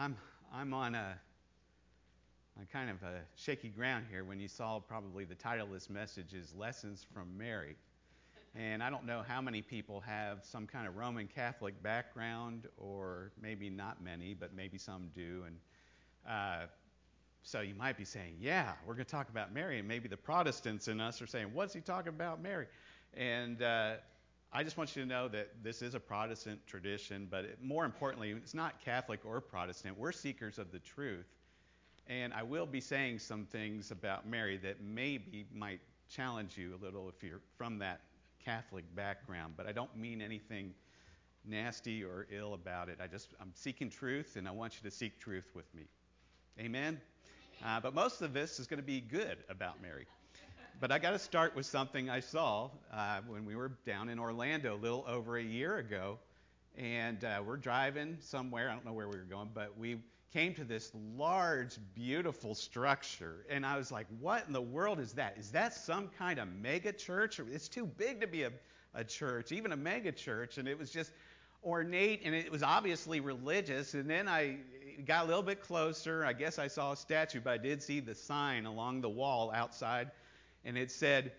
I'm I'm on a on kind of a shaky ground here when you saw probably the title of this message is Lessons from Mary. And I don't know how many people have some kind of Roman Catholic background, or maybe not many, but maybe some do. And uh, so you might be saying, Yeah, we're going to talk about Mary. And maybe the Protestants in us are saying, What's he talking about Mary? And uh, I just want you to know that this is a Protestant tradition, but it, more importantly, it's not Catholic or Protestant. We're seekers of the truth. And I will be saying some things about Mary that maybe might challenge you a little if you're from that Catholic background, but I don't mean anything nasty or ill about it. I just I'm seeking truth, and I want you to seek truth with me. Amen. Uh, but most of this is going to be good about Mary. But I got to start with something I saw uh, when we were down in Orlando a little over a year ago. And uh, we're driving somewhere. I don't know where we were going, but we came to this large, beautiful structure. And I was like, what in the world is that? Is that some kind of mega church? It's too big to be a, a church, even a mega church. And it was just ornate and it was obviously religious. And then I got a little bit closer. I guess I saw a statue, but I did see the sign along the wall outside and it said,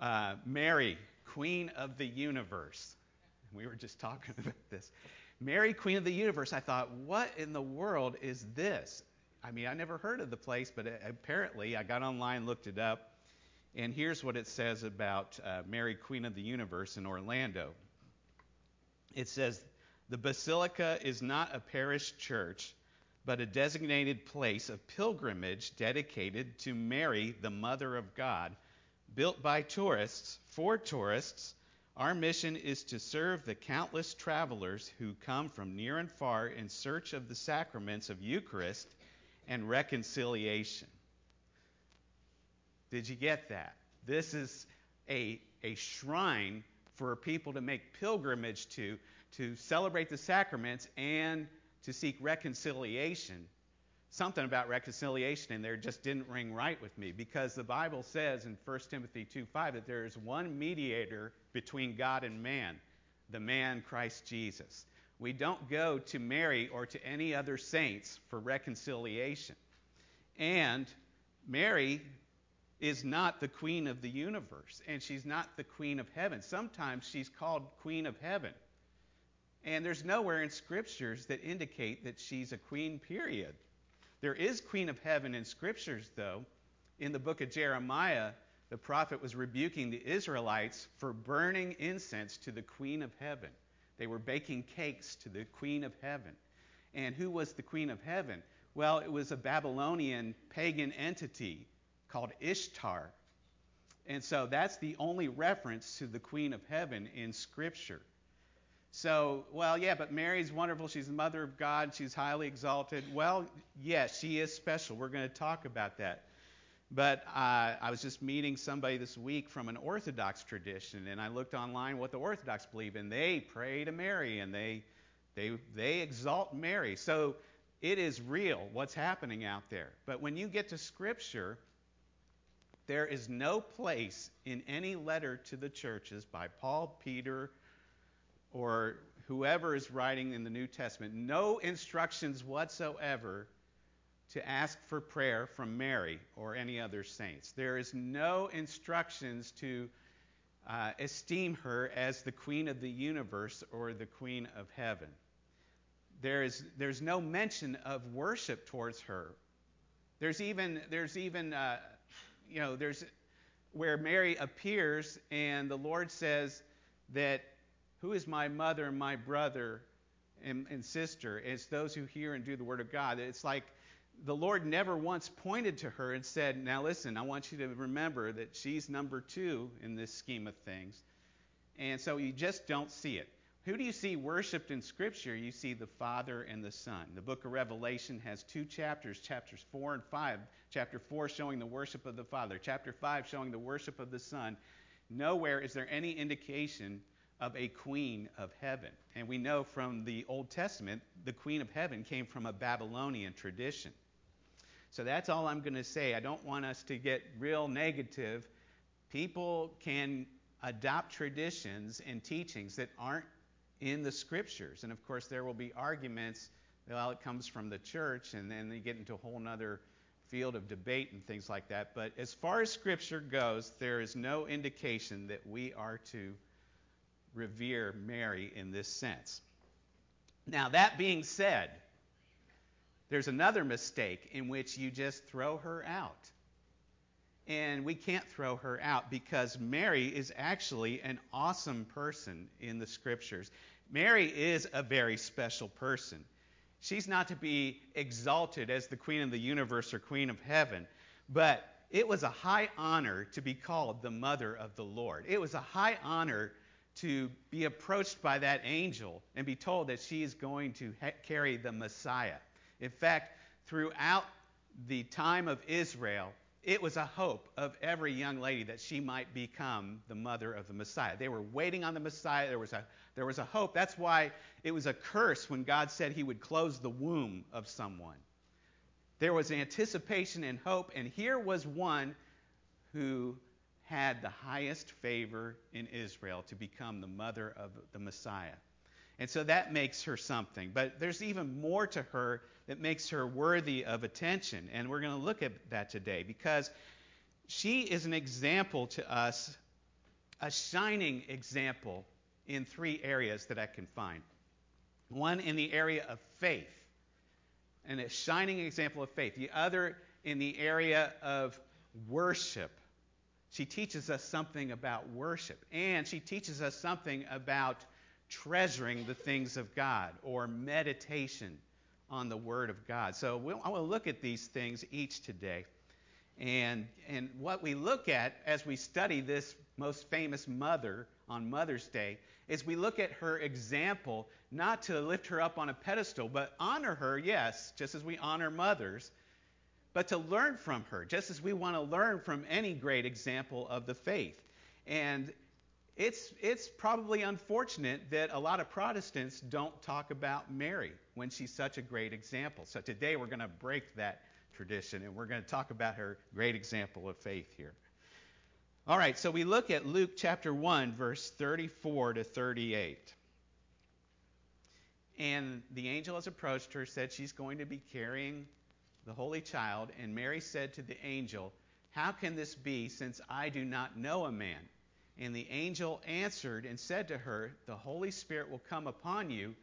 uh, Mary, Queen of the Universe. We were just talking about this. Mary, Queen of the Universe. I thought, what in the world is this? I mean, I never heard of the place, but apparently I got online, looked it up, and here's what it says about uh, Mary, Queen of the Universe in Orlando. It says, the Basilica is not a parish church, but a designated place of pilgrimage dedicated to Mary, the Mother of God, built by tourists for tourists. Our mission is to serve the countless travelers who come from near and far in search of the sacraments of Eucharist and reconciliation. Did you get that? This is a, a shrine for people to make pilgrimage to, to celebrate the sacraments and to seek reconciliation something about reconciliation in there just didn't ring right with me because the Bible says in 1 Timothy 2:5 that there is one mediator between God and man, the man Christ Jesus. We don't go to Mary or to any other saints for reconciliation. And Mary is not the queen of the universe, and she's not the queen of heaven. Sometimes she's called queen of heaven. And there's nowhere in scriptures that indicate that she's a queen, period. There is Queen of Heaven in scriptures, though. In the book of Jeremiah, the prophet was rebuking the Israelites for burning incense to the Queen of Heaven. They were baking cakes to the Queen of Heaven. And who was the Queen of Heaven? Well, it was a Babylonian pagan entity called Ishtar. And so that's the only reference to the Queen of Heaven in Scripture. So, well, yeah, but Mary's wonderful. She's the mother of God. She's highly exalted. Well, yes, she is special. We're going to talk about that. But uh, I was just meeting somebody this week from an Orthodox tradition, and I looked online what the Orthodox believe, and they pray to Mary and they they they exalt Mary. So it is real what's happening out there. But when you get to Scripture, there is no place in any letter to the churches by Paul, Peter, or whoever is writing in the New Testament, no instructions whatsoever to ask for prayer from Mary or any other saints. There is no instructions to uh, esteem her as the queen of the universe or the queen of heaven. There is, there's no mention of worship towards her. There's even, there's even uh, you know, there's where Mary appears and the Lord says that who is my mother and my brother and, and sister? It's those who hear and do the word of God. It's like the Lord never once pointed to her and said, Now listen, I want you to remember that she's number two in this scheme of things. And so you just don't see it. Who do you see worshiped in Scripture? You see the Father and the Son. The book of Revelation has two chapters, chapters 4 and 5. Chapter 4 showing the worship of the Father, chapter 5 showing the worship of the Son. Nowhere is there any indication of a queen of heaven. And we know from the Old Testament, the queen of heaven came from a Babylonian tradition. So that's all I'm going to say. I don't want us to get real negative. People can adopt traditions and teachings that aren't in the scriptures. And of course, there will be arguments well, it comes from the church, and then they get into a whole other field of debate and things like that. But as far as Scripture goes, there is no indication that we are to revere Mary in this sense. Now, that being said, there's another mistake in which you just throw her out. And we can't throw her out because Mary is actually an awesome person in the scriptures. Mary is a very special person. She's not to be exalted as the queen of the universe or queen of heaven, but it was a high honor to be called the mother of the Lord. It was a high honor to be approached by that angel and be told that she is going to carry the Messiah. In fact, throughout the time of Israel, it was a hope of every young lady that she might become the mother of the Messiah. They were waiting on the Messiah. There was a, there was a hope. That's why it was a curse when God said he would close the womb of someone. There was anticipation and hope, and here was one who had the highest favor in Israel to become the mother of the Messiah. And so that makes her something. But there's even more to her that makes her worthy of attention. And we're going to look at that today because she is an example to us, a shining example in three areas that I can find. One in the area of faith, and a shining example of faith. The other in the area of worship. She teaches us something about worship, and she teaches us something about treasuring the things of God or meditation on the Word of God. So we'll, I will look at these things each today. And, and what we look at as we study this most famous mother on Mother's Day is we look at her example, not to lift her up on a pedestal, but honor her, yes, just as we honor mothers, but to learn from her, just as we want to learn from any great example of the faith. And it's, it's probably unfortunate that a lot of Protestants don't talk about Mary when she's such a great example. So today we're going to break that tradition and we're going to talk about her great example of faith here. All right, so we look at Luke chapter 1, verse 34 to 38. And the angel has approached her, said she's going to be carrying the Holy Child. And Mary said to the angel, How can this be since I do not know a man? And the angel answered and said to her, The Holy Spirit will come upon you,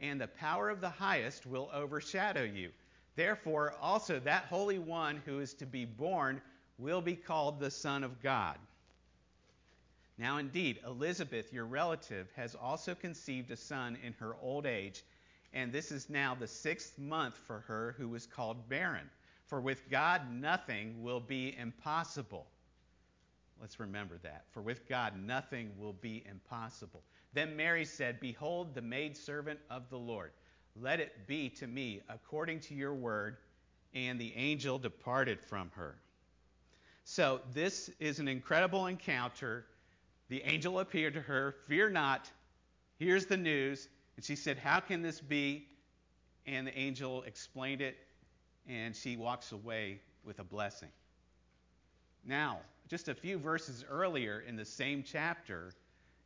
and the power of the highest will overshadow you. Therefore, also that Holy One who is to be born will be called the Son of God. Now, indeed, Elizabeth, your relative, has also conceived a son in her old age, and this is now the sixth month for her who was called barren. For with God nothing will be impossible. Let's remember that. For with God nothing will be impossible. Then Mary said, Behold, the maidservant of the Lord. Let it be to me according to your word. And the angel departed from her. So, this is an incredible encounter. The angel appeared to her. Fear not. Here's the news. And she said, How can this be? And the angel explained it. And she walks away with a blessing. Now, just a few verses earlier in the same chapter,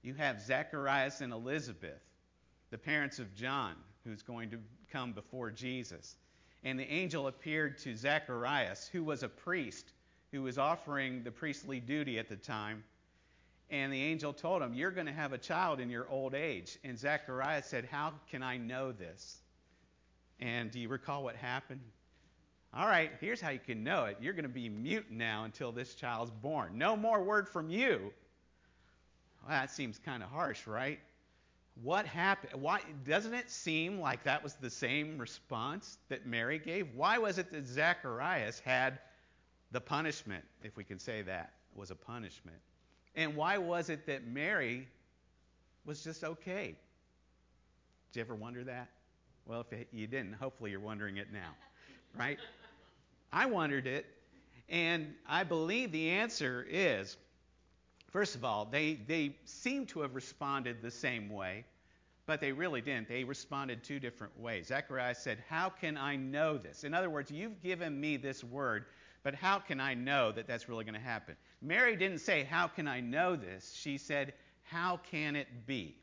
you have Zacharias and Elizabeth, the parents of John, who's going to come before Jesus. And the angel appeared to Zacharias, who was a priest, who was offering the priestly duty at the time. And the angel told him, You're going to have a child in your old age. And Zacharias said, How can I know this? And do you recall what happened? All right, here's how you can know it. You're going to be mute now until this child's born. No more word from you. Well, that seems kind of harsh, right? What happened? Why doesn't it seem like that was the same response that Mary gave? Why was it that Zacharias had the punishment, if we can say that was a punishment? And why was it that Mary was just okay? Did you ever wonder that? Well, if you didn't, hopefully you're wondering it now, right? I wondered it, and I believe the answer is first of all, they, they seem to have responded the same way, but they really didn't. They responded two different ways. Zechariah said, How can I know this? In other words, you've given me this word, but how can I know that that's really going to happen? Mary didn't say, How can I know this? She said, How can it be?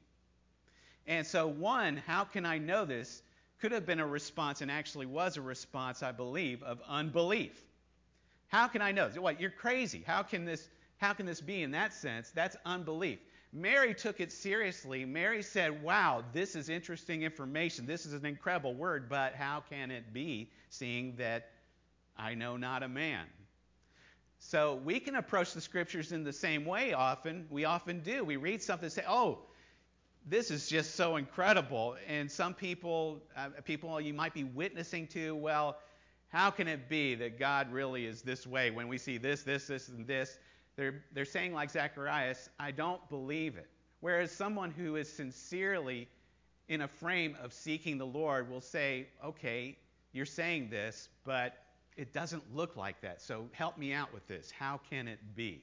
And so, one, how can I know this? could have been a response and actually was a response, I believe, of unbelief. How can I know? What, you're crazy. How can this how can this be in that sense? That's unbelief. Mary took it seriously. Mary said, Wow, this is interesting information. This is an incredible word, but how can it be, seeing that I know not a man? So we can approach the scriptures in the same way often. We often do. We read something and say, Oh, this is just so incredible. And some people, uh, people you might be witnessing to, well, how can it be that God really is this way when we see this, this, this, and this? They're, they're saying, like Zacharias, I don't believe it. Whereas someone who is sincerely in a frame of seeking the Lord will say, okay, you're saying this, but it doesn't look like that. So help me out with this. How can it be?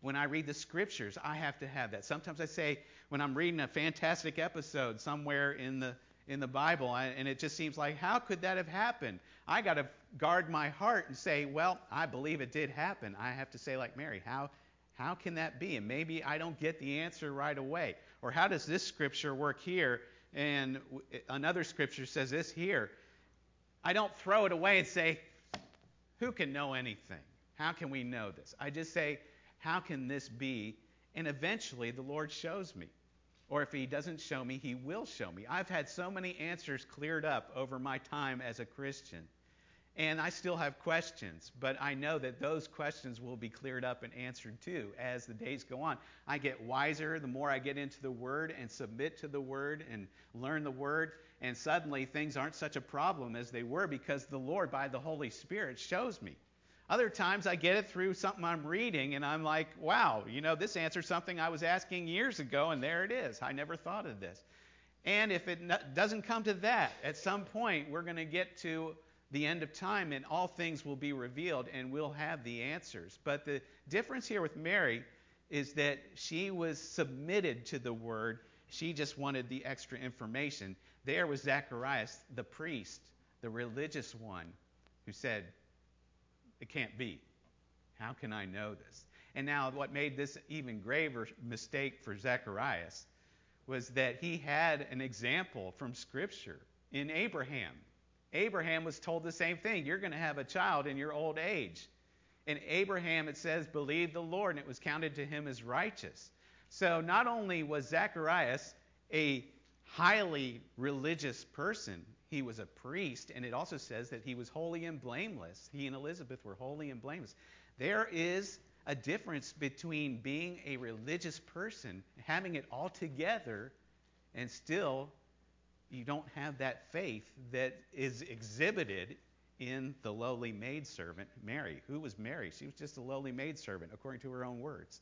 When I read the scriptures, I have to have that. Sometimes I say, when I'm reading a fantastic episode somewhere in the in the Bible, and it just seems like, how could that have happened? I got to guard my heart and say, well, I believe it did happen. I have to say, like Mary, how how can that be? And maybe I don't get the answer right away. Or how does this scripture work here? And another scripture says this here. I don't throw it away and say, who can know anything? How can we know this? I just say, how can this be? And eventually the Lord shows me. Or if he doesn't show me, he will show me. I've had so many answers cleared up over my time as a Christian. And I still have questions, but I know that those questions will be cleared up and answered too as the days go on. I get wiser the more I get into the Word and submit to the Word and learn the Word, and suddenly things aren't such a problem as they were because the Lord, by the Holy Spirit, shows me. Other times I get it through something I'm reading and I'm like, wow, you know, this answers something I was asking years ago and there it is. I never thought of this. And if it doesn't come to that, at some point we're going to get to the end of time and all things will be revealed and we'll have the answers. But the difference here with Mary is that she was submitted to the word. She just wanted the extra information. There was Zacharias, the priest, the religious one, who said, it can't be. How can I know this? And now, what made this even graver mistake for Zacharias was that he had an example from Scripture in Abraham. Abraham was told the same thing you're going to have a child in your old age. And Abraham, it says, believed the Lord, and it was counted to him as righteous. So not only was Zacharias a highly religious person, he was a priest, and it also says that he was holy and blameless. He and Elizabeth were holy and blameless. There is a difference between being a religious person, having it all together, and still you don't have that faith that is exhibited in the lowly maidservant, Mary. Who was Mary? She was just a lowly maidservant, according to her own words.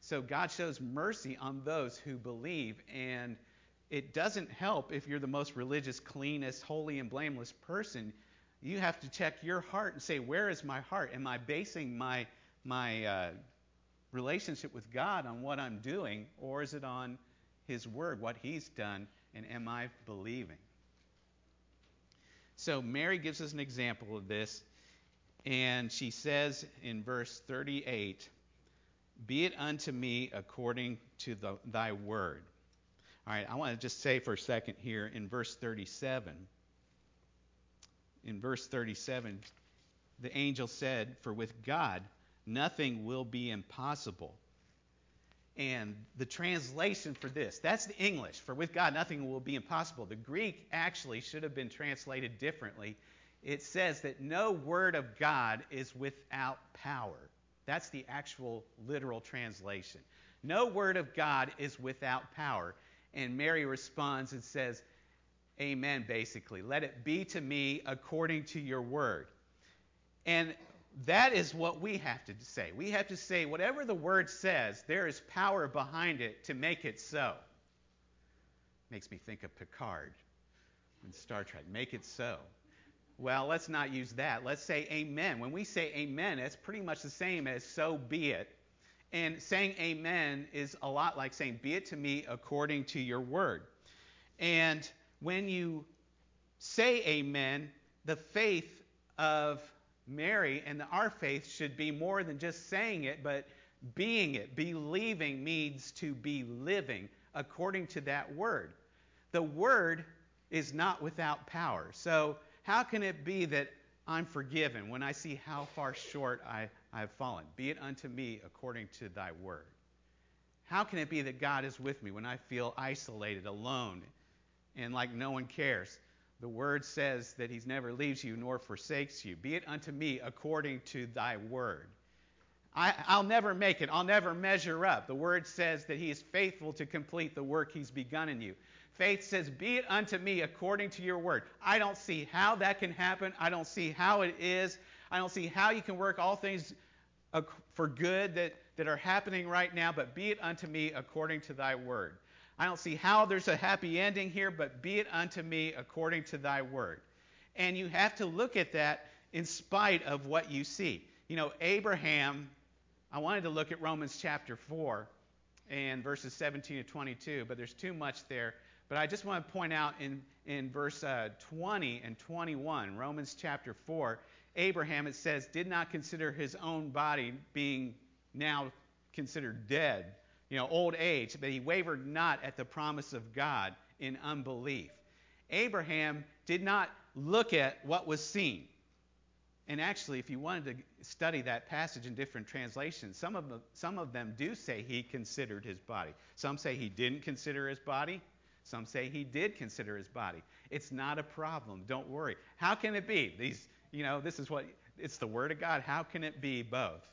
So God shows mercy on those who believe, and it doesn't help if you're the most religious, cleanest, holy, and blameless person. You have to check your heart and say, where is my heart? Am I basing my my uh, relationship with God on what I'm doing, or is it on His Word, what He's done, and am I believing? So Mary gives us an example of this, and she says in verse 38, "Be it unto me according to the, Thy word." All right, I want to just say for a second here in verse 37. In verse 37, the angel said, For with God nothing will be impossible. And the translation for this, that's the English. For with God nothing will be impossible. The Greek actually should have been translated differently. It says that no word of God is without power. That's the actual literal translation. No word of God is without power. And Mary responds and says, Amen, basically. Let it be to me according to your word. And that is what we have to say. We have to say, whatever the word says, there is power behind it to make it so. Makes me think of Picard in Star Trek. Make it so. Well, let's not use that. Let's say amen. When we say amen, it's pretty much the same as so be it. And saying amen is a lot like saying, Be it to me according to your word. And when you say amen, the faith of Mary and our faith should be more than just saying it, but being it. Believing means to be living according to that word. The word is not without power. So, how can it be that I'm forgiven when I see how far short I, I have fallen? Be it unto me according to thy word. How can it be that God is with me when I feel isolated, alone, and like no one cares? The word says that he never leaves you nor forsakes you. Be it unto me according to thy word. I, will never make it. I'll never measure up. The word says that he is faithful to complete the work he's begun in you. Faith says, Be it unto me according to your word. I don't see how that can happen. I don't see how it is. I don't see how you can work all things for good that, that are happening right now, but be it unto me according to thy word. I don't see how there's a happy ending here, but be it unto me according to thy word. And you have to look at that in spite of what you see. You know, Abraham, I wanted to look at Romans chapter 4 and verses 17 to 22, but there's too much there. But I just want to point out in, in verse uh, 20 and 21, Romans chapter 4, Abraham, it says, did not consider his own body being now considered dead, you know, old age, but he wavered not at the promise of God in unbelief. Abraham did not look at what was seen. And actually, if you wanted to study that passage in different translations, some of, them, some of them do say he considered his body. Some say he didn't consider his body. Some say he did consider his body. It's not a problem. Don't worry. How can it be? These, you know, this is what it's the word of God. How can it be both?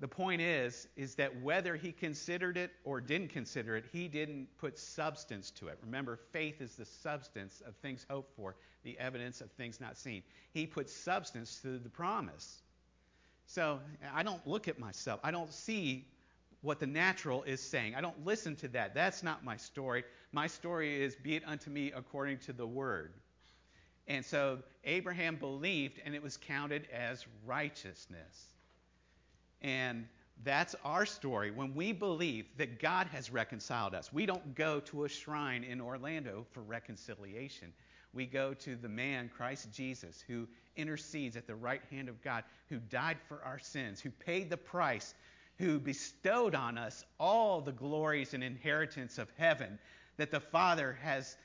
The point is is that whether he considered it or didn't consider it, he didn't put substance to it. Remember, faith is the substance of things hoped for, the evidence of things not seen. He put substance to the promise. So, I don't look at myself. I don't see what the natural is saying. I don't listen to that. That's not my story. My story is, be it unto me according to the word. And so Abraham believed, and it was counted as righteousness. And that's our story. When we believe that God has reconciled us, we don't go to a shrine in Orlando for reconciliation. We go to the man, Christ Jesus, who intercedes at the right hand of God, who died for our sins, who paid the price who bestowed on us all the glories and inheritance of heaven that the Father has,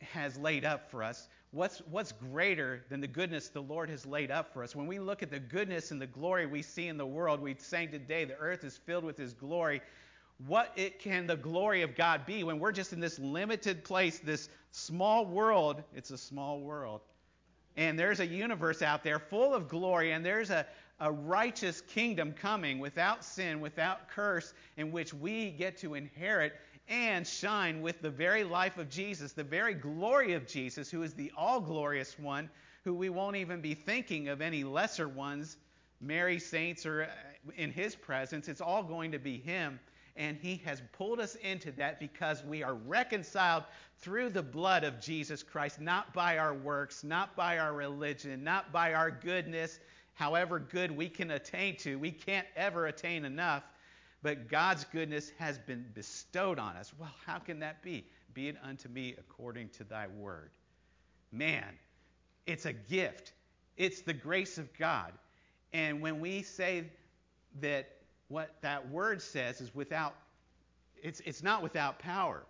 has laid up for us. What's, what's greater than the goodness the Lord has laid up for us? When we look at the goodness and the glory we see in the world, we sang today, the earth is filled with His glory. What it can the glory of God be when we're just in this limited place, this small world? It's a small world. And there's a universe out there full of glory, and there's a, a righteous kingdom coming without sin, without curse, in which we get to inherit and shine with the very life of Jesus, the very glory of Jesus, who is the all glorious one, who we won't even be thinking of any lesser ones, Mary, saints, or uh, in his presence. It's all going to be him. And he has pulled us into that because we are reconciled through the blood of Jesus Christ, not by our works, not by our religion, not by our goodness, however good we can attain to. We can't ever attain enough, but God's goodness has been bestowed on us. Well, how can that be? Be it unto me according to thy word. Man, it's a gift, it's the grace of God. And when we say that what that word says is without, it's, it's not without power.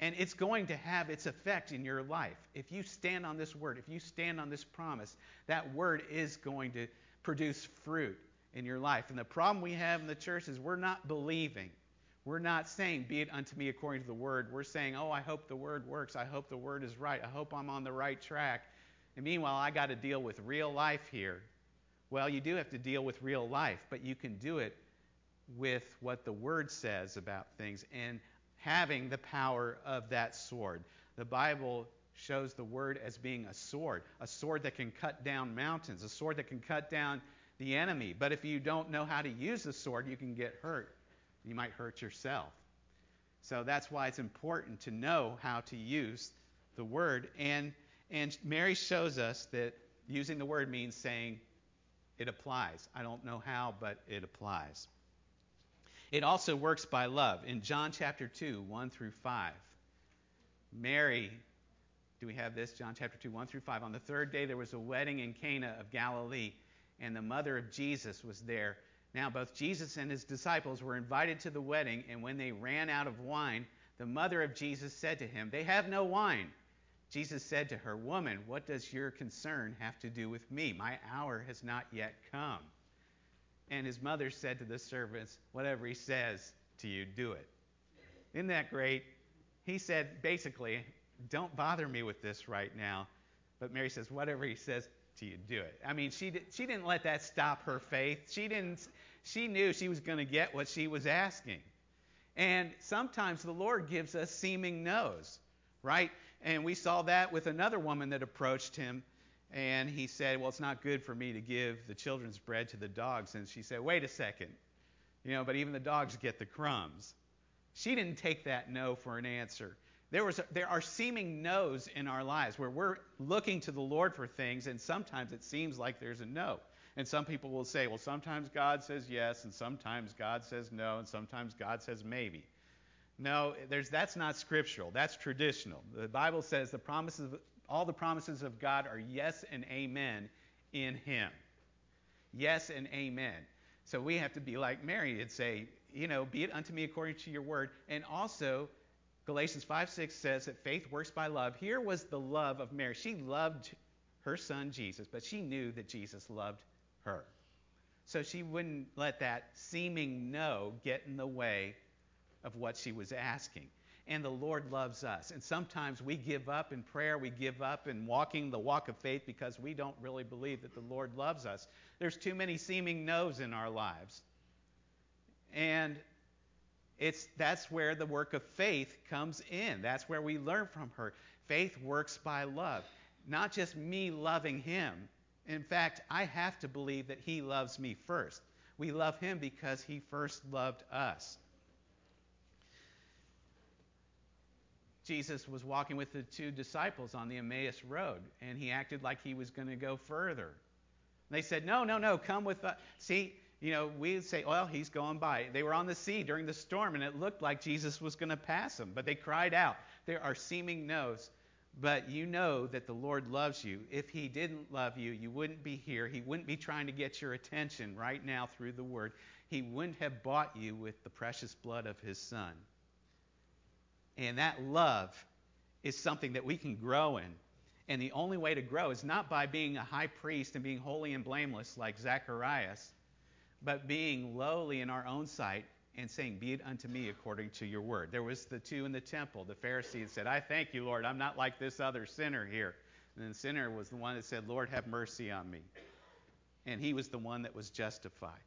And it's going to have its effect in your life. If you stand on this word, if you stand on this promise, that word is going to produce fruit in your life. And the problem we have in the church is we're not believing. We're not saying, Be it unto me according to the word. We're saying, Oh, I hope the word works. I hope the word is right. I hope I'm on the right track. And meanwhile, I got to deal with real life here. Well, you do have to deal with real life, but you can do it with what the word says about things. And having the power of that sword. The Bible shows the word as being a sword, a sword that can cut down mountains, a sword that can cut down the enemy. But if you don't know how to use the sword, you can get hurt. You might hurt yourself. So that's why it's important to know how to use the word. And, and Mary shows us that using the word means saying it applies. I don't know how, but it applies. It also works by love. In John chapter 2, 1 through 5, Mary, do we have this? John chapter 2, 1 through 5. On the third day, there was a wedding in Cana of Galilee, and the mother of Jesus was there. Now, both Jesus and his disciples were invited to the wedding, and when they ran out of wine, The mother of Jesus said to him, They have no wine. Jesus said to her, Woman, what does your concern have to do with me? My hour has not yet come. And his mother said to the servants, Whatever he says to you, do it. Isn't that great? He said, basically, Don't bother me with this right now. But Mary says, Whatever he says to you, do it. I mean, she, did, she didn't let that stop her faith. She, didn't, she knew she was going to get what she was asking. And sometimes the Lord gives us seeming no's, right? And we saw that with another woman that approached him and he said, Well, it's not good for me to give the children's bread to the dogs. And she said, Wait a second. You know, but even the dogs get the crumbs. She didn't take that no for an answer. There, was there are seeming no's in our lives where we're looking to the Lord for things, and sometimes it seems like there's a no. And some people will say, well, sometimes God says yes, and sometimes God says no, and sometimes God says maybe. No, that's not scriptural. That's traditional. The Bible says the promises all the promises of God are yes and amen in Him. Yes and amen. So we have to be like Mary and say, you know, be it unto me according to your word. And also, Galatians 5 6 says that faith works by love. Here was the love of Mary. She loved her son Jesus, but she knew that Jesus loved her. So she wouldn't let that seeming no get in the way of what she was asking and the Lord loves us. And sometimes we give up in prayer, we give up in walking the walk of faith because we don't really believe that the Lord loves us. There's too many seeming no's in our lives. And it's that's where the work of faith comes in. That's where we learn from her. Faith works by love. Not just me loving him. In fact, I have to believe that he loves me first. We love him because he first loved us. Jesus was walking with the two disciples on the Emmaus Road, and he acted like he was going to go further. They said, No, no, no, come with us. See, you know, we'd say, Well, he's going by. They were on the sea during the storm, and it looked like Jesus was going to pass them, but they cried out. There are seeming no's, but you know that the Lord loves you. If he didn't love you, you wouldn't be here. He wouldn't be trying to get your attention right now through the word. He wouldn't have bought you with the precious blood of his son. And that love is something that we can grow in. And the only way to grow is not by being a high priest and being holy and blameless like Zacharias, but being lowly in our own sight and saying, Be it unto me according to your word. There was the two in the temple. The Pharisees said, I thank you, Lord. I'm not like this other sinner here. And the sinner was the one that said, Lord, have mercy on me. And he was the one that was justified.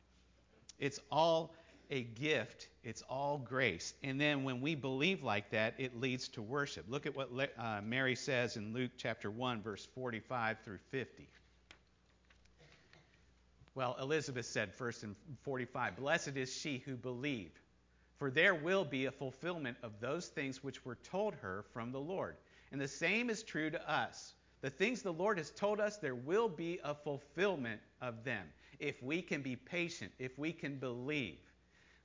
It's all a gift, it's all grace. And then when we believe like that, it leads to worship. Look at what uh, Mary says in Luke chapter 1, verse 45 through 50. Well, Elizabeth said first in 45, Blessed is she who believed, for there will be a fulfillment of those things which were told her from the Lord. And the same is true to us. The things the Lord has told us, there will be a fulfillment of them if we can be patient, if we can believe.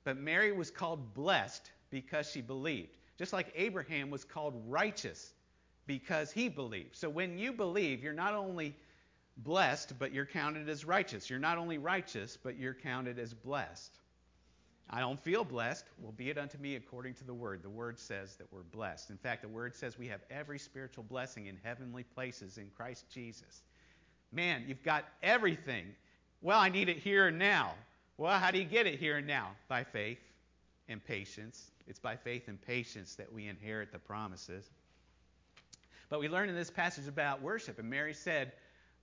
But Mary was called blessed because she believed, just like Abraham was called righteous because he believed. So when you believe, you're not only blessed, but you're counted as righteous. You're not only righteous, but you're counted as blessed. I don't feel blessed. Well, be it unto me according to the word. The word says that we're blessed. In fact, the word says we have every spiritual blessing in heavenly places in Christ Jesus. Man, you've got everything. Well, I need it here and now. Well, how do you get it here and now? By faith and patience. It's by faith and patience that we inherit the promises. But we learn in this passage about worship, and Mary said,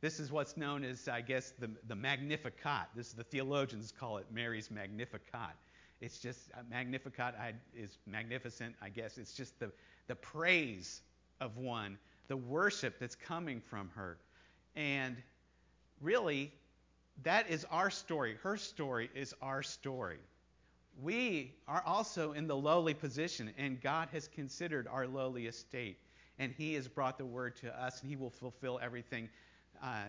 This is what's known as, I guess, the, the Magnificat. This is the theologians call it Mary's Magnificat. It's just uh, Magnificat is magnificent, I guess. It's just the, the praise of one, the worship that's coming from her. And really, that is our story. Her story is our story we are also in the lowly position, and God has considered our lowly estate, and He has brought the word to us, and He will fulfill everything. Uh,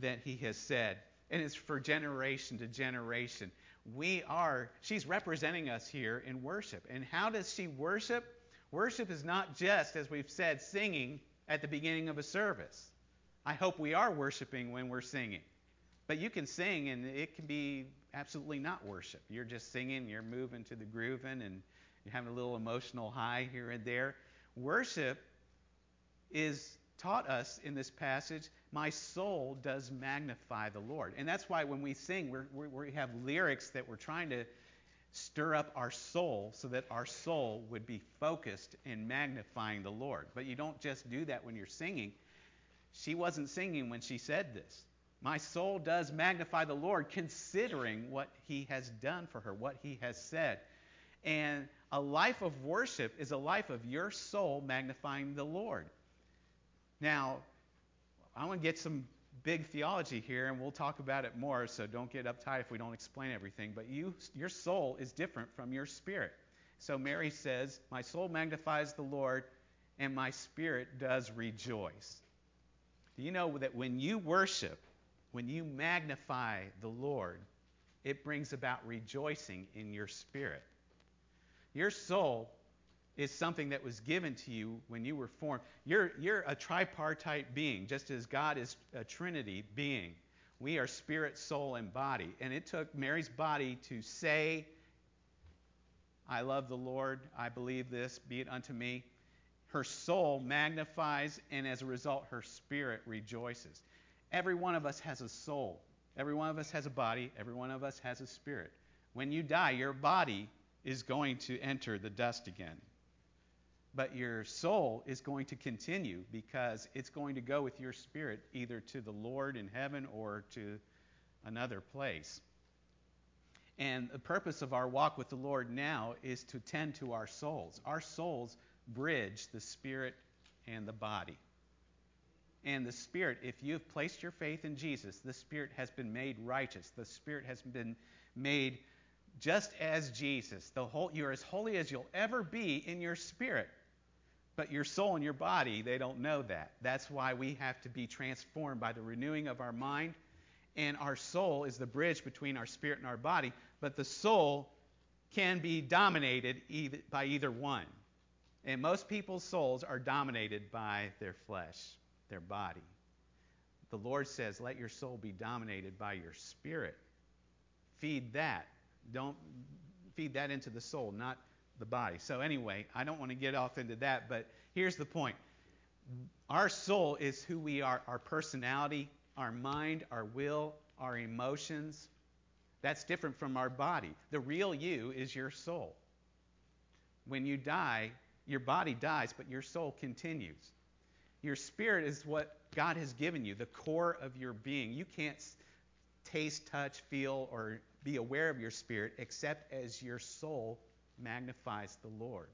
that he has said. And it's for generation to generation. We are, she's representing us here in worship. And how does she worship? Worship is not just, as we've said, singing at the beginning of a service. I hope we are worshiping when we're singing. But you can sing and it can be absolutely not worship. You're just singing, you're moving to the grooving, and you're having a little emotional high here and there. Worship is taught us in this passage, my soul does magnify the Lord. And that's why when we sing, we're, we're, we have lyrics that we're trying to stir up our soul so that our soul would be focused in magnifying the Lord. But you don't just do that when you're singing. She wasn't singing when she said this. My soul does magnify the Lord, considering what he has done for her, what he has said. And a life of worship is a life of your soul magnifying the Lord. Now, I want to get some big theology here, and we'll talk about it more, so don't get uptight if we don't explain everything. But you, your soul is different from your spirit. So Mary says, My soul magnifies the Lord, and my spirit does rejoice. Do you know that when you worship, when you magnify the Lord, it brings about rejoicing in your spirit? Your soul is something that was given to you when you were formed. You're, you're a tripartite being, just as God is a trinity being. We are spirit, soul, and body. And it took Mary's body to say, I love the Lord, I believe this, be it unto me. Her soul magnifies, and as a result, her spirit rejoices. Every one of us has a soul. Every one of us has a body. Every one of us has a spirit. When you die, your body is going to enter the dust again but your soul is going to continue because it's going to go with your spirit either to the Lord in heaven or to another place. And the purpose of our walk with the Lord now is to tend to our souls. Our souls bridge the spirit and the body. And the spirit, if you've placed your faith in Jesus, the spirit has been made righteous. The spirit has been made just as Jesus. The whole, you're as holy as you'll ever be in your spirit. But your soul and your body, they don't know that. That's why we have to be transformed by the renewing of our mind. And our soul is the bridge between our spirit and our body. But the soul can be dominated either, by either one. And most people's souls are dominated by their flesh, their body. The Lord says, let your soul be dominated by your spirit. Feed that. Don't feed that into the soul, not the body. So, anyway, I don't want to get off into that, but here's the point our soul is who we are our personality, our mind, our will, our emotions. That's different from our body. The real you is your soul. When you die, your body dies, but your soul continues. Your spirit is what God has given you, the core of your being. You can't taste, touch, feel, or be aware of your spirit except as your soul magnifies the Lord,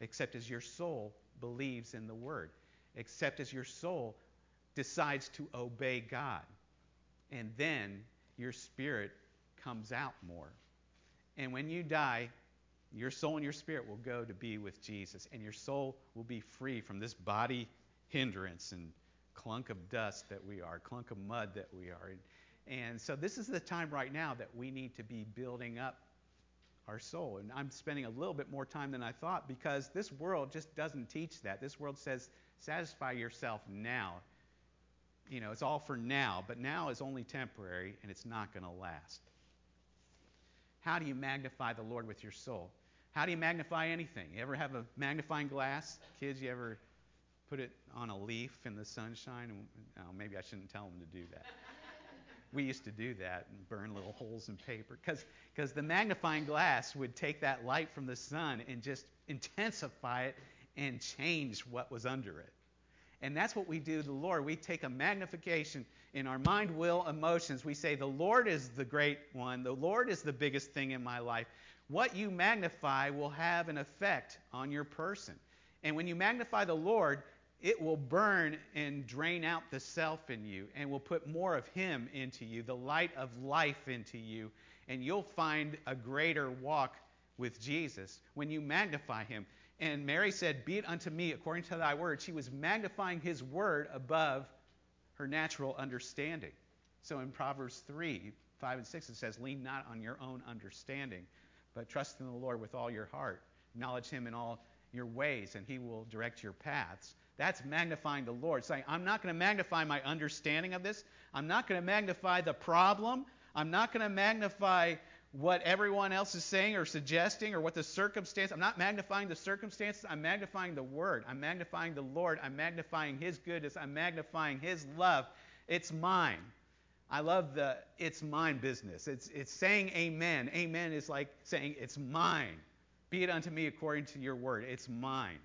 except as your soul believes in the Word, except as your soul decides to obey God. And then your spirit comes out more. And when you die, your soul and your spirit will go to be with Jesus, and your soul will be free from this body hindrance and clunk of dust that we are, clunk of mud that we are. And so, this is the time right now that we need to be building up our soul. And I'm spending a little bit more time than I thought because this world just doesn't teach that. This world says, satisfy yourself now. You know, it's all for now, but now is only temporary and it's not going to last. How do you magnify the Lord with your soul? How do you magnify anything? You ever have a magnifying glass? Kids, you ever put it on a leaf in the sunshine? Oh, maybe I shouldn't tell them to do that we used to do that and burn little holes in paper because the magnifying glass would take that light from the sun and just intensify it and change what was under it. And that's what we do to the Lord. We take a magnification in our mind, will, emotions. We say, The Lord is the great one. The Lord is the biggest thing in my life. What you magnify will have an effect on your person. And when you magnify the Lord, it will burn and drain out the self in you and will put more of Him into you, the light of life into you, and you'll find a greater walk with Jesus when you magnify Him. And Mary said, Be it unto me according to thy word. She was magnifying His word above her natural understanding. So in Proverbs 3, 5 and 6, it says, Lean not on your own understanding, but trust in the Lord with all your heart. Acknowledge him in all your ways, and he will direct your paths. That's magnifying the Lord. Saying, I'm not going to magnify my understanding of this. I'm not going to magnify the problem. I'm not going to magnify what everyone else is saying or suggesting or what the circumstance. I'm not magnifying the circumstances. I'm magnifying the Word. I'm magnifying the Lord. I'm magnifying His goodness. I'm magnifying His love. It's mine. I love the it's mine business. It's, it's saying amen. Amen is like saying it's mine. Be it unto me according to your word. It's mine.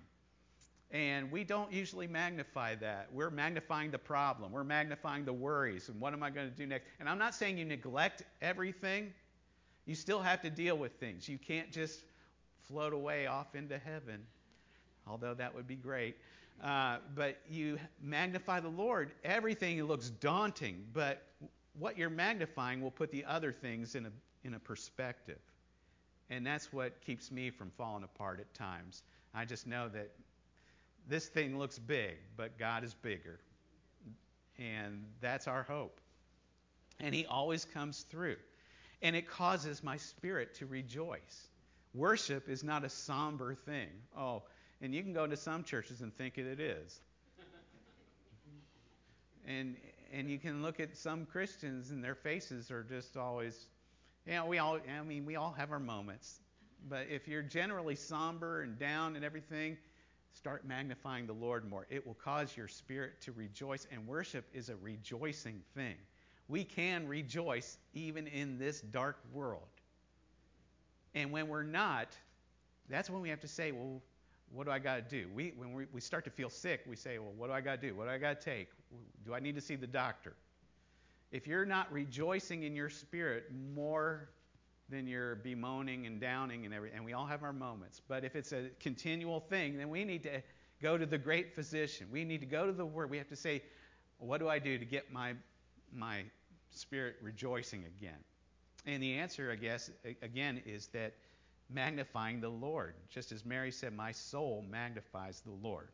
And we don't usually magnify that. We're magnifying the problem. We're magnifying the worries. And what am I going to do next? And I'm not saying you neglect everything. You still have to deal with things. You can't just float away off into heaven, although that would be great. Uh, but you magnify the Lord. Everything looks daunting, but what you're magnifying will put the other things in a, in a perspective. And that's what keeps me from falling apart at times. I just know that this thing looks big, but God is bigger. And that's our hope. And He always comes through. And it causes my spirit to rejoice. Worship is not a somber thing. Oh, and you can go to some churches and think it is. and and you can look at some Christians and their faces are just always, you know, we all, I mean, we all have our moments. But if you're generally somber and down and everything, start magnifying the Lord more. It will cause your spirit to rejoice, and worship is a rejoicing thing. We can rejoice even in this dark world. And when we're not, that's when we have to say, well, what do I got to do? We, when we, we start to feel sick, we say, well, what do I got to do? What do I got to take? Do I need to see the doctor? If you're not rejoicing in your spirit more than you're bemoaning and downing and everything, and we all have our moments, but if it's a continual thing, then we need to go to the great physician. We need to go to the Word. We have to say, what do I do to get my, my spirit rejoicing again? And the answer, I guess, again, is that magnifying the Lord. Just as Mary said, My soul magnifies the Lord.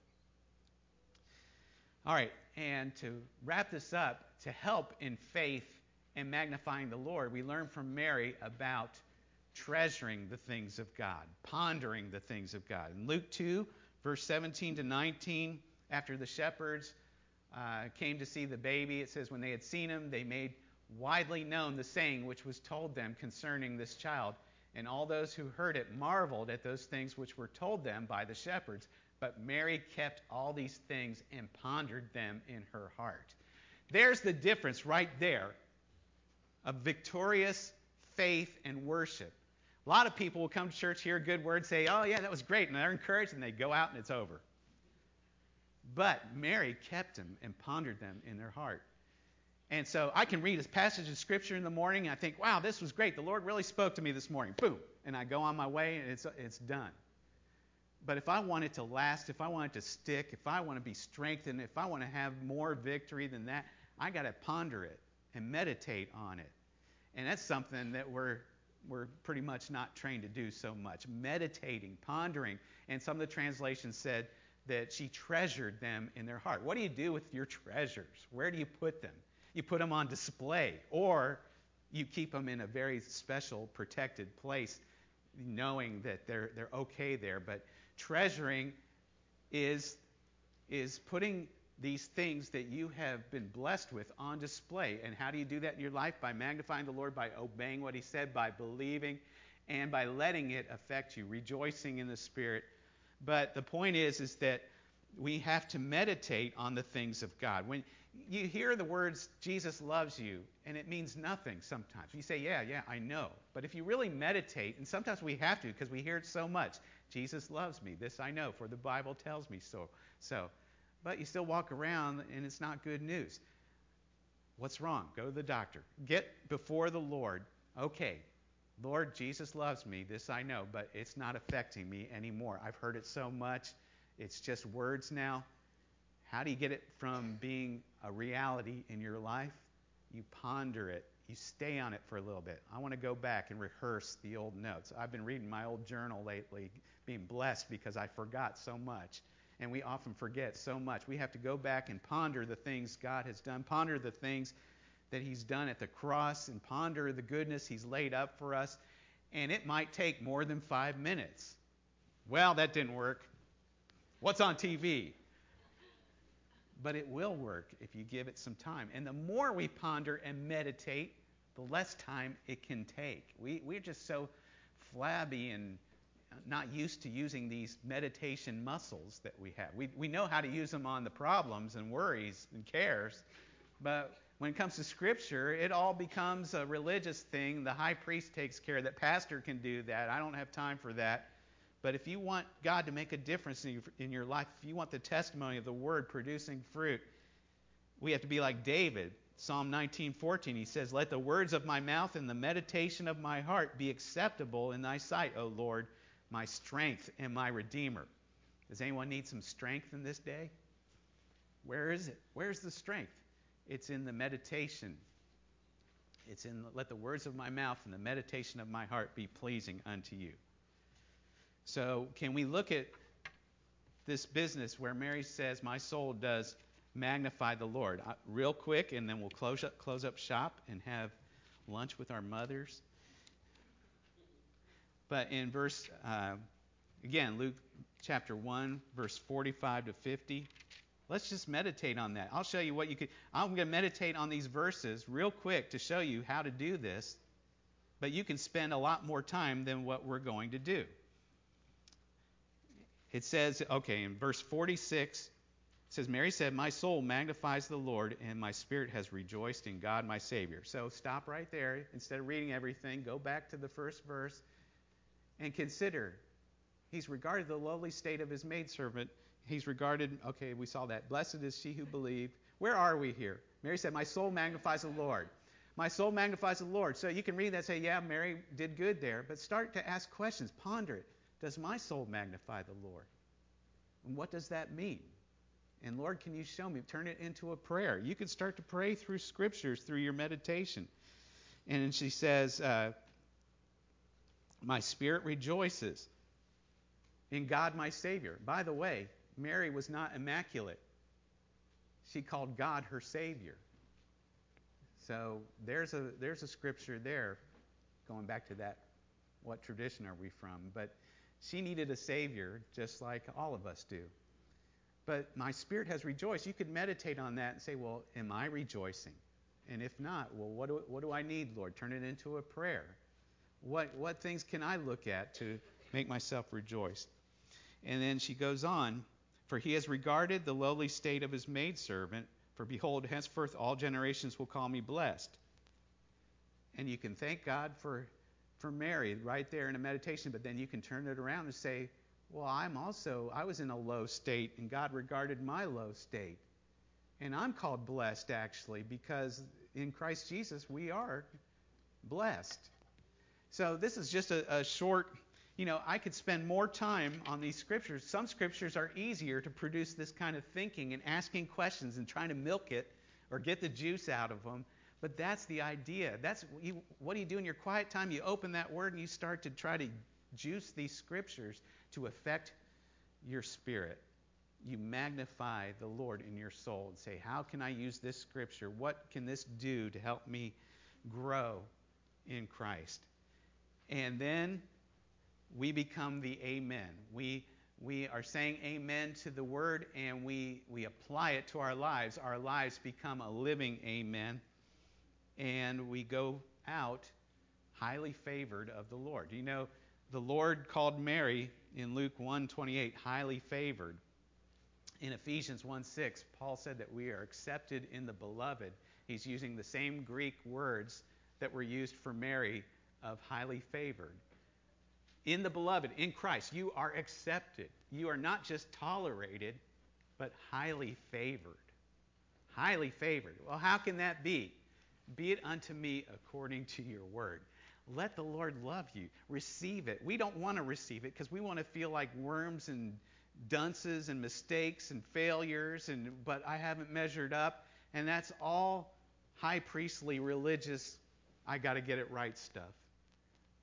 All right, and to wrap this up, to help in faith and magnifying the Lord, we learn from Mary about treasuring the things of God, pondering the things of God. In Luke 2, verse 17 to 19, after the shepherds uh, came to see the baby, it says, When they had seen him, they made widely known the saying which was told them concerning this child. And all those who heard it marveled at those things which were told them by the shepherds. But Mary kept all these things and pondered them in her heart. There's the difference right there of victorious faith and worship. A lot of people will come to church, hear a good word, say, Oh, yeah, that was great, and they're encouraged, and they go out and it's over. But Mary kept them and pondered them in their heart. And so I can read a passage of Scripture in the morning, and I think, wow, this was great. The Lord really spoke to me this morning. Boom. And I go on my way, and it's, it's done. But if I want it to last, if I want it to stick, if I want to be strengthened, if I want to have more victory than that, I got to ponder it and meditate on it. And that's something that we're we're pretty much not trained to do so much. Meditating, pondering, and some of the translations said that she treasured them in their heart. What do you do with your treasures? Where do you put them? you put them on display, or you keep them in a very special, protected place, knowing that they're, they're okay there. But treasuring is, is putting these things that you have been blessed with on display. And how do you do that in your life? By magnifying the Lord, by obeying what He said, by believing, and by letting it affect you, rejoicing in the Spirit. But the point is, is that we have to meditate on the things of God. When you hear the words, Jesus loves you, and it means nothing sometimes. You say, Yeah, yeah, I know. But if you really meditate, and sometimes we have to because we hear it so much Jesus loves me. This I know, for the Bible tells me so. So, but you still walk around and it's not good news. What's wrong? Go to the doctor. Get before the Lord. Okay, Lord, Jesus loves me. This I know, but it's not affecting me anymore. I've heard it so much. It's just words now. How do you get it from being a reality in your life? You ponder it. You stay on it for a little bit. I want to go back and rehearse the old notes. I've been reading my old journal lately, being blessed because I forgot so much. And we often forget so much. We have to go back and ponder the things God has done, ponder the things that He's done at the cross, and ponder the goodness He's laid up for us. And it might take more than five minutes. Well, that didn't work. What's on TV? But it will work if you give it some time. And the more we ponder and meditate, the less time it can take. We, we're just so flabby and not used to using these meditation muscles that we have. We, we know how to use them on the problems and worries and cares, but when it comes to Scripture, it all becomes a religious thing. The high priest takes care that. Pastor can do that. I don't have time for that. But if you want God to make a difference in, in your life, if you want the testimony of the Word producing fruit, we have to be like David. Psalm 19:14 he says, "Let the words of my mouth and the meditation of my heart be acceptable in thy sight, O Lord, my strength and my redeemer." Does anyone need some strength in this day? Where is it? Where's the strength? It's in the meditation. It's in let the words of my mouth and the meditation of my heart be pleasing unto you. So, can we look at this business where Mary says, "My soul does magnify the Lord. Uh, real quick, and then we'll close up, close up shop and have lunch with our mothers. But in verse, uh, again, Luke chapter 1, verse 45 to 50, let's just meditate on that. I'll show you what you could. I'm going to meditate on these verses real quick to show you how to do this, but you can spend a lot more time than what we're going to do. It says, okay, in verse 46, it says, Mary said, My soul magnifies the Lord, and my spirit has rejoiced in God my Savior. So stop right there. Instead of reading everything, go back to the first verse and consider. He's regarded the lowly state of his maidservant. He's regarded, okay, we saw that. Blessed is she who believed. Where are we here? Mary said, My soul magnifies the Lord. My soul magnifies the Lord. So you can read that say, Yeah, Mary did good there. But start to ask questions. Ponder it. Does my soul magnify the Lord? And what does that mean? And Lord, can you show me? Turn it into a prayer. You can start to pray through scriptures, through your meditation. And she says, uh, My spirit rejoices in God my Savior. By the way, Mary was not immaculate, she called God her Savior. So there's a, there's a scripture there, going back to that. What tradition are we from? But she needed a Savior, just like all of us do. But my spirit has rejoiced. You could meditate on that and say, well, am I rejoicing? And if not, well, what do, what do I need, Lord? Turn it into a prayer. What, what things can I look at to make myself rejoice? And then she goes on, for he has regarded the lowly state of his maidservant, for behold, henceforth all generations will call me blessed. And you can thank God for, for Mary right there in a meditation, but then you can turn it around and say, well, I'm also, I was in a low state, and God regarded my low state. And I'm called blessed, actually, because in Christ Jesus we are blessed. So this is just a, a short, you know, I could spend more time on these scriptures. Some scriptures are easier to produce this kind of thinking and asking questions and trying to milk it or get the juice out of them. But that's the idea. That's you, what do you do in your quiet time? You open that word and you start to try to juice these scriptures to affect your spirit. You magnify the Lord in your soul and say, How can I use this scripture? What can this do to help me grow in Christ? And then we become the Amen. We, we are saying Amen to the word and we, we apply it to our lives. Our lives become a living Amen. And we go out highly favored of the Lord. You know, the Lord called Mary in Luke 1:28 highly favored. In Ephesians 1:6, Paul said that we are accepted in the beloved. He's using the same Greek words that were used for Mary of highly favored. In the beloved, in Christ, you are accepted. You are not just tolerated, but highly favored. Highly favored. Well, how can that be? Be it unto me according to your word. Let the Lord love you. Receive it. We don't want to receive it because we want to feel like worms and dunces and mistakes and failures and but I haven't measured up and that's all high priestly religious I got to get it right stuff.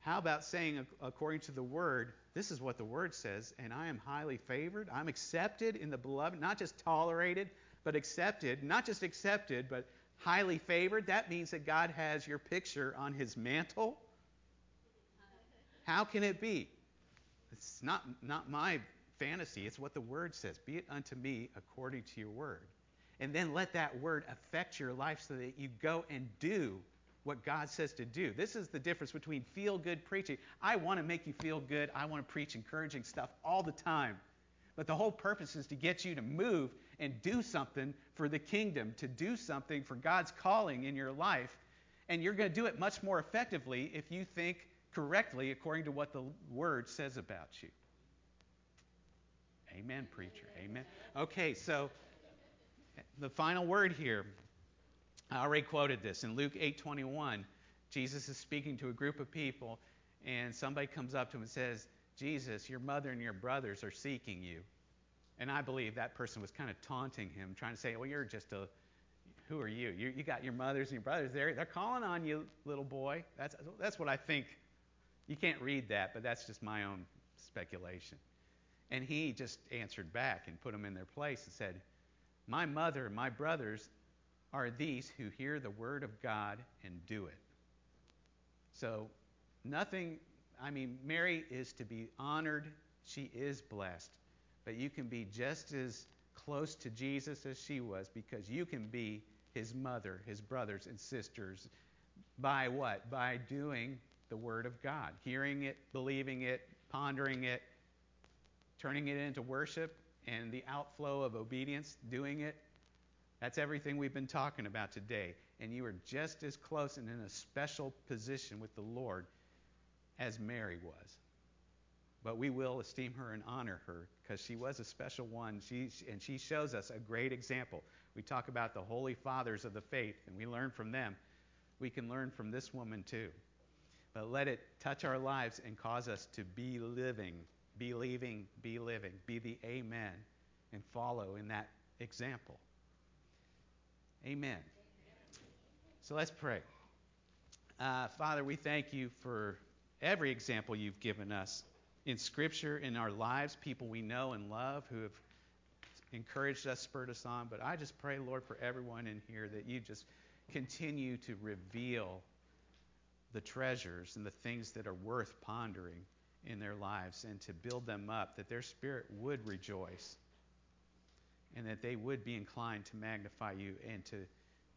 How about saying, according to the Word, this is what the Word says, and I am highly favored. I'm accepted in the beloved, not just tolerated, but accepted. Not just accepted, but highly favored. That means that God has your picture on his mantle. How can it be? It's not, not my fantasy, it's what the Word says. Be it unto me according to your Word. And then let that Word affect your life so that you go and do what God says to do. This is the difference between feel good preaching. I want to make you feel good. I want to preach encouraging stuff all the time. But the whole purpose is to get you to move and do something for the kingdom, to do something for God's calling in your life. And you're going to do it much more effectively if you think correctly according to what the Word says about you. Amen, preacher. Amen. Okay, so the final word here I already quoted this in Luke 8:21. Jesus is speaking to a group of people, and somebody comes up to him and says, "Jesus, your mother and your brothers are seeking you." And I believe that person was kind of taunting him, trying to say, "Well, you're just a who are you? You, you got your mothers and your brothers there. They're calling on you, little boy." That's that's what I think. You can't read that, but that's just my own speculation. And he just answered back and put them in their place and said, "My mother and my brothers are these who hear the word of God and do it. So, nothing, I mean, Mary is to be honored. She is blessed. But you can be just as close to Jesus as she was because you can be his mother, his brothers and sisters. By what? By doing the Word of God, hearing it, believing it, pondering it, turning it into worship, and the outflow of obedience, doing it, that's everything we've been talking about today. And you are just as close and in a special position with the Lord as Mary was. But we will esteem her and honor her because she was a special one. She, and she shows us a great example. We talk about the holy fathers of the faith, and we learn from them. We can learn from this woman too. But let it touch our lives and cause us to be living, believing, be living, be the amen, and follow in that example. Amen. So let's pray. Uh, Father, we thank you for every example you've given us in Scripture, in our lives, people we know and love who have encouraged us, spurred us on. But I just pray, Lord, for everyone in here that you just continue to reveal the treasures and the things that are worth pondering in their lives and to build them up, that their spirit would rejoice and that they would be inclined to magnify you and to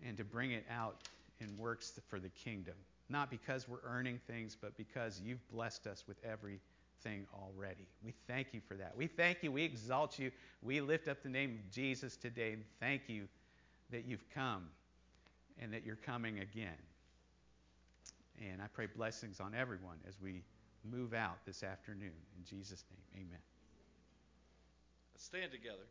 and to bring it out in works for the kingdom. Not because we're earning things, but because you've blessed us with everything already. We thank you for that. We thank you. We exalt you. We lift up the name of Jesus today and thank you that you've come and that you're coming again. And I pray blessings on everyone as we move out this afternoon. In Jesus' name, amen. Stand together.